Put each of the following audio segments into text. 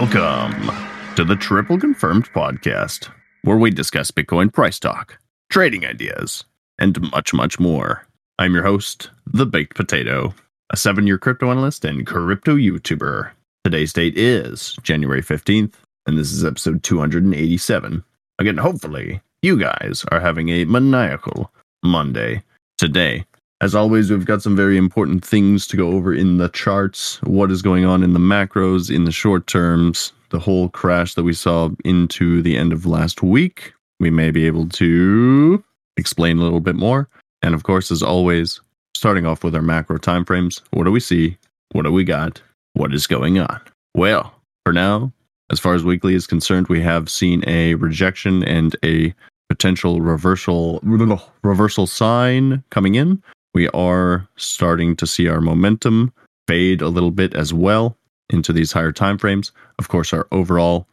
Welcome to the Triple Confirmed podcast, where we discuss Bitcoin price talk, trading ideas, and much, much more. I'm your host, The Baked Potato, a seven year crypto analyst and crypto YouTuber. Today's date is January 15th, and this is episode 287. Again, hopefully, you guys are having a maniacal Monday today. As always, we've got some very important things to go over in the charts, what is going on in the macros, in the short terms, the whole crash that we saw into the end of last week. We may be able to explain a little bit more. And of course, as always, starting off with our macro timeframes, what do we see? What do we got? What is going on? Well, for now, as far as weekly is concerned, we have seen a rejection and a potential reversal reversal sign coming in we are starting to see our momentum fade a little bit as well into these higher time frames. Of course, our overall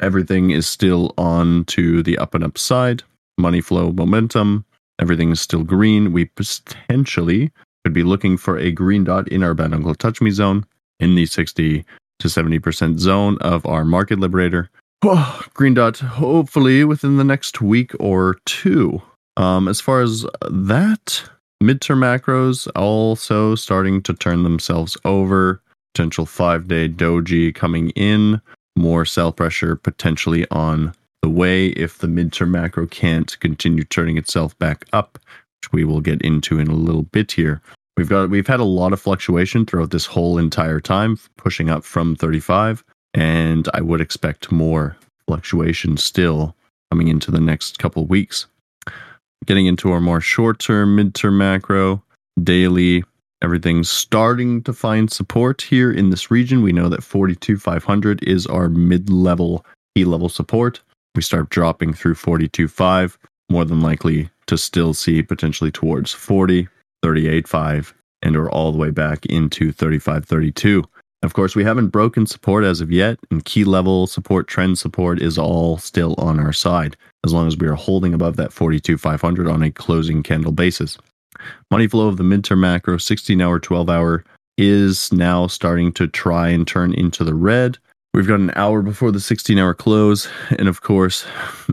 everything is still on to the up and up side. Money flow, momentum, everything is still green. We potentially could be looking for a green dot in our bad uncle touch me zone in the 60 to 70% zone of our market liberator. Oh, green dot, hopefully within the next week or two. Um, as far as that, Midterm macros also starting to turn themselves over. Potential five day doji coming in. More sell pressure potentially on the way if the midterm macro can't continue turning itself back up, which we will get into in a little bit here. We've got we've had a lot of fluctuation throughout this whole entire time, pushing up from 35, and I would expect more fluctuation still coming into the next couple weeks getting into our more short term, mid term macro, daily, everything's starting to find support here in this region. We know that 42,500 is our mid level, key level support. We start dropping through 42.5, more than likely to still see potentially towards 40, 38.5, and or all the way back into 35, 32. Of course, we haven't broken support as of yet, and key level support, trend support is all still on our side, as long as we are holding above that 42,500 on a closing candle basis. Money flow of the midterm macro, 16 hour, 12 hour, is now starting to try and turn into the red. We've got an hour before the 16 hour close, and of course,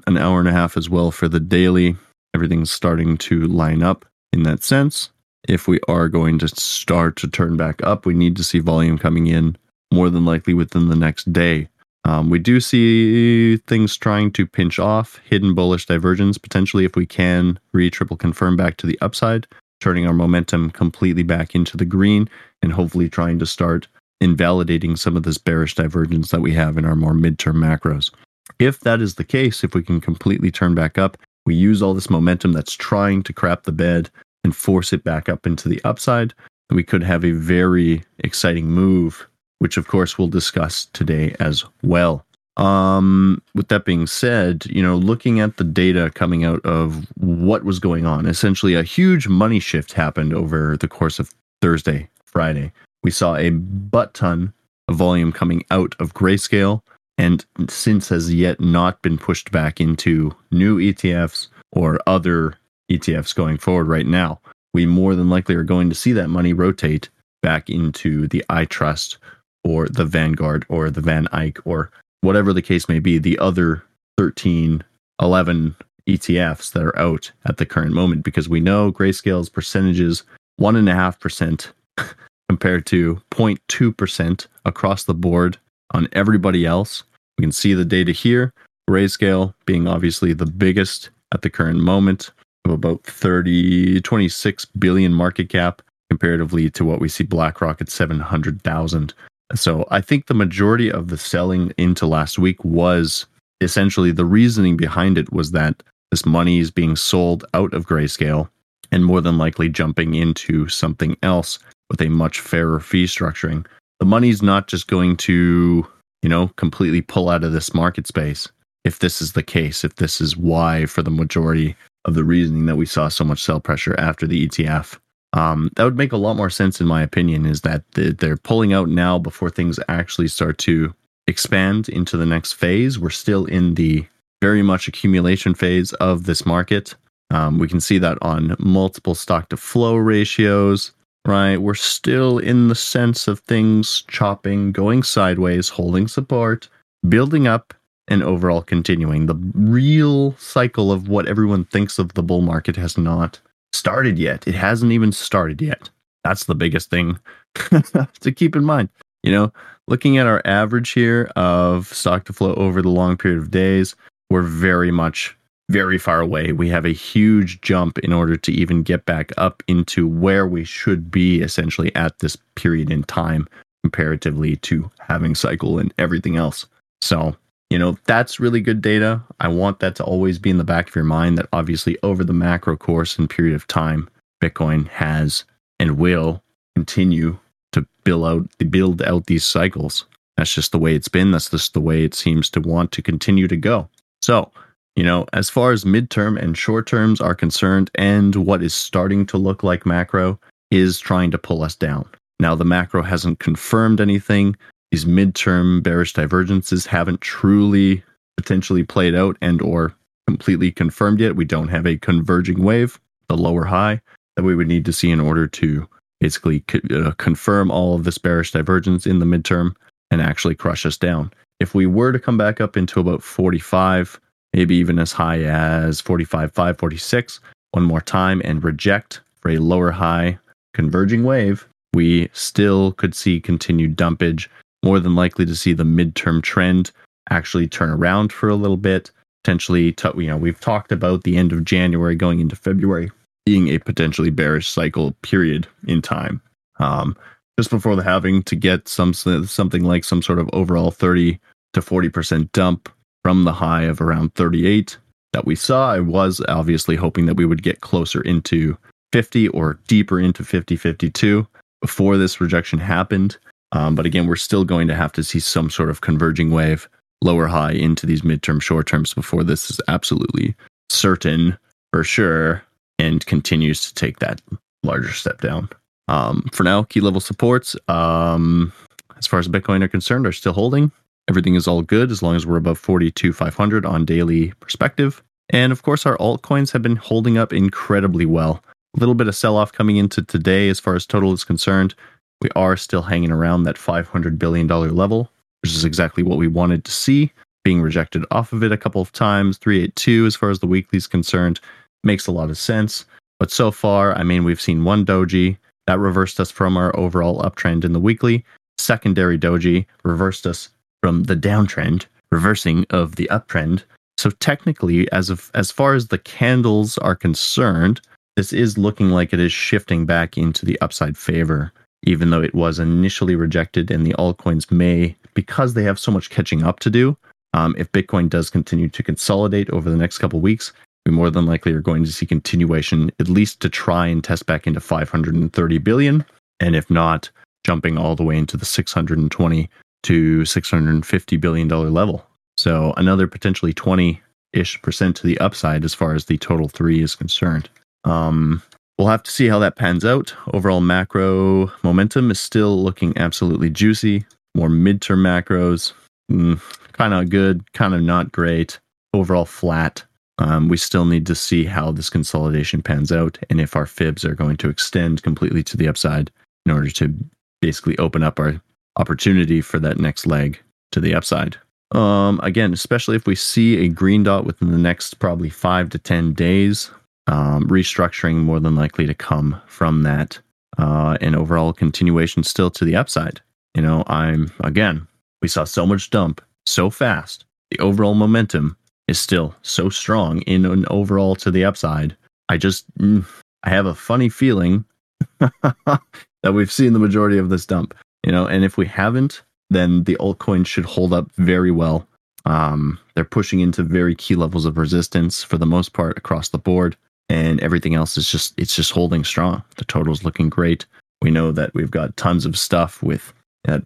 an hour and a half as well for the daily. Everything's starting to line up in that sense if we are going to start to turn back up, we need to see volume coming in more than likely within the next day. Um, we do see things trying to pinch off, hidden bullish divergence potentially if we can re triple confirm back to the upside, turning our momentum completely back into the green, and hopefully trying to start invalidating some of this bearish divergence that we have in our more midterm macros. If that is the case, if we can completely turn back up, we use all this momentum that's trying to crap the bed and force it back up into the upside, we could have a very exciting move, which of course we'll discuss today as well. Um, with that being said, you know, looking at the data coming out of what was going on, essentially a huge money shift happened over the course of Thursday, Friday. We saw a butt ton of volume coming out of grayscale and since has yet not been pushed back into new ETFs or other ETFs going forward right now, we more than likely are going to see that money rotate back into the iTrust or the Vanguard or the VanEck or whatever the case may be, the other 13, 11 ETFs that are out at the current moment, because we know Grayscale's percentages, 1.5% compared to 0.2% across the board on everybody else. We can see the data here. Grayscale being obviously the biggest at the current moment, of about 30, 26 billion market cap comparatively to what we see BlackRock at 700,000. So I think the majority of the selling into last week was essentially the reasoning behind it was that this money is being sold out of grayscale and more than likely jumping into something else with a much fairer fee structuring. The money's not just going to, you know, completely pull out of this market space if this is the case, if this is why for the majority of the reasoning that we saw so much sell pressure after the ETF. Um, that would make a lot more sense, in my opinion, is that they're pulling out now before things actually start to expand into the next phase. We're still in the very much accumulation phase of this market. Um, we can see that on multiple stock to flow ratios. right? We're still in the sense of things chopping, going sideways, holding support, building up, and overall continuing. The real cycle of what everyone thinks of the bull market has not started yet. It hasn't even started yet. That's the biggest thing to keep in mind. You know, looking at our average here of stock to flow over the long period of days, we're very much very far away. We have a huge jump in order to even get back up into where we should be essentially at this period in time comparatively to having cycle and everything else. So, you know, that's really good data. I want that to always be in the back of your mind that obviously over the macro course and period of time, Bitcoin has and will continue to build out build out these cycles. That's just the way it's been. That's just the way it seems to want to continue to go. So, you know, as far as midterm and short terms are concerned, and what is starting to look like macro is trying to pull us down. Now, the macro hasn't confirmed anything. These midterm bearish divergences haven't truly potentially played out and or completely confirmed yet. We don't have a converging wave, the lower high that we would need to see in order to basically uh, confirm all of this bearish divergence in the midterm and actually crush us down. If we were to come back up into about 45, maybe even as high as 45, 5, 46, one more time and reject for a lower high converging wave, we still could see continued dumpage, more than likely to see the midterm trend actually turn around for a little bit. Potentially, you know, we've talked about the end of January going into February being a potentially bearish cycle period in time. Um, just before the halving to get some something like some sort of overall 30 to 40% dump from the high of around 38 that we saw. I was obviously hoping that we would get closer into 50 or deeper into 50 52 before this rejection happened. Um, but again, we're still going to have to see some sort of converging wave, lower high into these midterm short terms before this is absolutely certain for sure and continues to take that larger step down. Um, for now, key level supports, um, as far as Bitcoin are concerned, are still holding. Everything is all good as long as we're above 42,500 on daily perspective. And of course, our altcoins have been holding up incredibly well. A little bit of sell off coming into today as far as total is concerned. We are still hanging around that $500 billion level, which is exactly what we wanted to see. Being rejected off of it a couple of times, 382 as far as the weekly is concerned, makes a lot of sense. But so far, I mean, we've seen one doji that reversed us from our overall uptrend in the weekly. Secondary doji reversed us from the downtrend, reversing of the uptrend. So technically, as of as far as the candles are concerned, this is looking like it is shifting back into the upside favor, even though it was initially rejected and the altcoins may, because they have so much catching up to do. Um, if Bitcoin does continue to consolidate over the next couple weeks, we more than likely are going to see continuation, at least to try and test back into 530 billion. And if not, jumping all the way into the 620 to 650 billion dollar level. So another potentially 20 ish percent to the upside as far as the total three is concerned. Um, we'll have to see how that pans out. Overall macro momentum is still looking absolutely juicy. More midterm macros, mm, kind of good, kind of not great. Overall flat. Um, we still need to see how this consolidation pans out and if our fibs are going to extend completely to the upside in order to basically open up our opportunity for that next leg to the upside. Um, again, especially if we see a green dot within the next probably five to 10 days, um, restructuring more than likely to come from that uh, and overall continuation still to the upside. You know, I'm again, we saw so much dump so fast. The overall momentum is still so strong in an overall to the upside. I just mm, I have a funny feeling that we've seen the majority of this dump, you know, and if we haven't, then the altcoin should hold up very well. Um, they're pushing into very key levels of resistance for the most part across the board, and everything else is just it's just holding strong. The total's looking great. We know that we've got tons of stuff with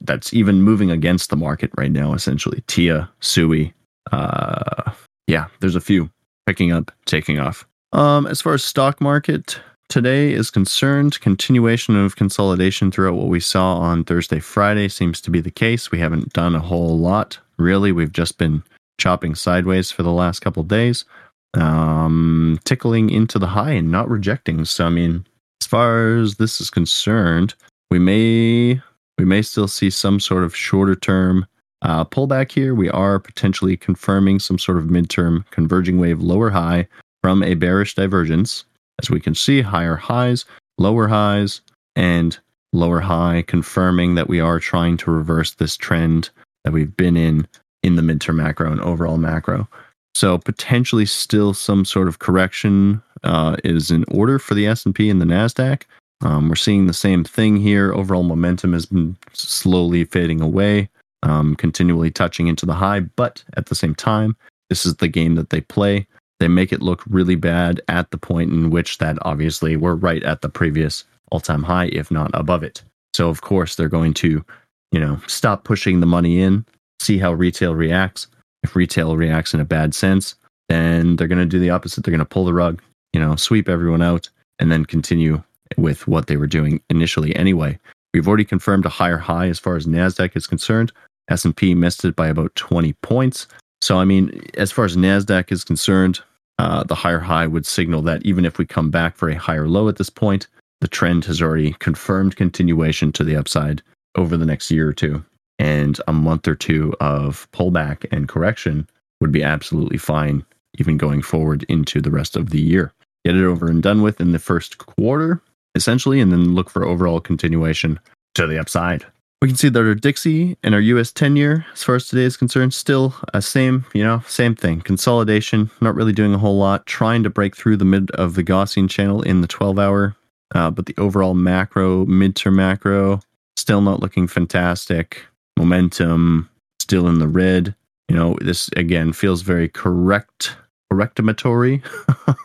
that's even moving against the market right now. Essentially, Tia, Sui, uh, yeah, there's a few picking up, taking off. Um, as far as stock market today is concerned, continuation of consolidation throughout what we saw on Thursday, Friday seems to be the case. We haven't done a whole lot, really. We've just been chopping sideways for the last couple days, um, tickling into the high and not rejecting. So, I mean, as far as this is concerned, we may we may still see some sort of shorter term uh, pullback here. We are potentially confirming some sort of midterm converging wave lower high from a bearish divergence. As we can see, higher highs, lower highs, and lower high, confirming that we are trying to reverse this trend that we've been in in the midterm macro and overall macro. So potentially still some sort of correction uh, is in order for the S&P and the Nasdaq. Um, we're seeing the same thing here. Overall momentum has been slowly fading away, um, continually touching into the high, but at the same time, this is the game that they play. They make it look really bad at the point in which that obviously we're right at the previous all-time high, if not above it. So of course they're going to, you know, stop pushing the money in, see how retail reacts. If retail reacts in a bad sense, then they're going to do the opposite. They're going to pull the rug, you know, sweep everyone out, and then continue with what they were doing initially anyway. We've already confirmed a higher high as far as Nasdaq is concerned. S&P missed it by about 20 points. So I mean, as far as Nasdaq is concerned, uh, the higher high would signal that even if we come back for a higher low at this point, the trend has already confirmed continuation to the upside over the next year or two. And a month or two of pullback and correction would be absolutely fine, even going forward into the rest of the year. Get it over and done with in the first quarter, essentially, and then look for overall continuation to the upside. We can see that our Dixie and our US 10 year, as far as today is concerned, still a same, you know, same thing. Consolidation, not really doing a whole lot, trying to break through the mid of the Gaussian channel in the 12 hour uh, but the overall macro, midterm macro, still not looking fantastic. Momentum still in the red. You know, this again feels very correct, correctimatory.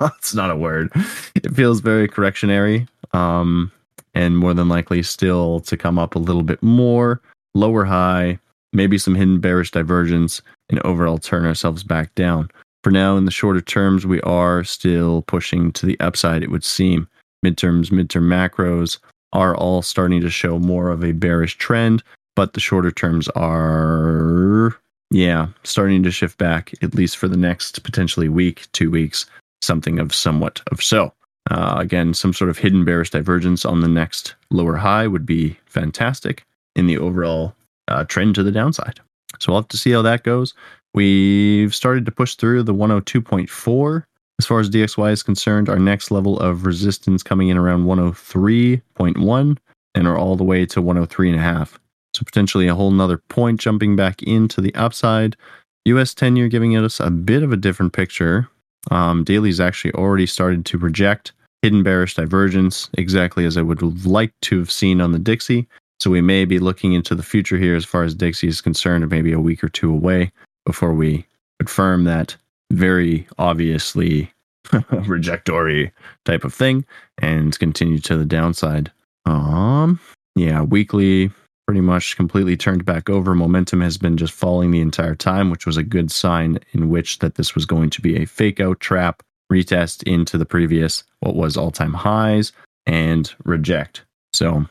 it's not a word. It feels very correctionary. Um, and more than likely still to come up a little bit more, lower high, maybe some hidden bearish divergence, and overall turn ourselves back down. For now, in the shorter terms, we are still pushing to the upside, it would seem midterms, midterm macros are all starting to show more of a bearish trend, but the shorter terms are, yeah, starting to shift back, at least for the next potentially week, two weeks, something of somewhat of so. Uh, again, some sort of hidden bearish divergence on the next lower high would be fantastic in the overall uh, trend to the downside. So we'll have to see how that goes. We've started to push through the 102.4 as far as DXY is concerned, our next level of resistance coming in around 103.1 and are all the way to 103.5. So potentially a whole nother point jumping back into the upside. US 10 year giving us a bit of a different picture. Um, Daily's actually already started to reject hidden bearish divergence, exactly as I would have liked to have seen on the Dixie. So we may be looking into the future here as far as Dixie is concerned, maybe a week or two away before we confirm that very obviously rejectory type of thing and continue to the downside. Um, yeah, weekly pretty much completely turned back over. Momentum has been just falling the entire time, which was a good sign in which that this was going to be a fake out trap, retest into the previous what was all-time highs and reject. So,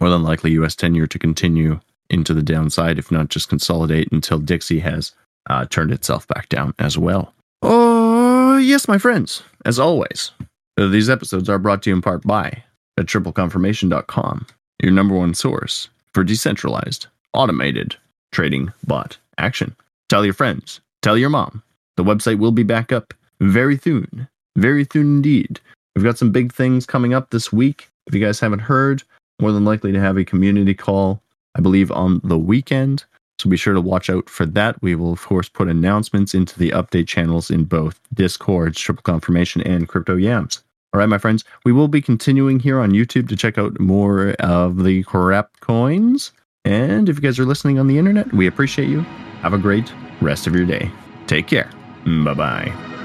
more than likely US 10 year to continue into the downside if not just consolidate until Dixie has uh, turned itself back down as well. Oh, yes, my friends. As always, these episodes are brought to you in part by at tripleconfirmation.com, your number one source for decentralized, automated trading bot action. Tell your friends, tell your mom. The website will be back up very soon, very soon indeed. We've got some big things coming up this week. If you guys haven't heard, more than likely to have a community call, I believe, on the weekend. So be sure to watch out for that. We will, of course, put announcements into the update channels in both Discord, Triple Confirmation, and Crypto Yams. All right, my friends, we will be continuing here on YouTube to check out more of the crap coins. And if you guys are listening on the internet, we appreciate you. Have a great rest of your day. Take care. Bye bye.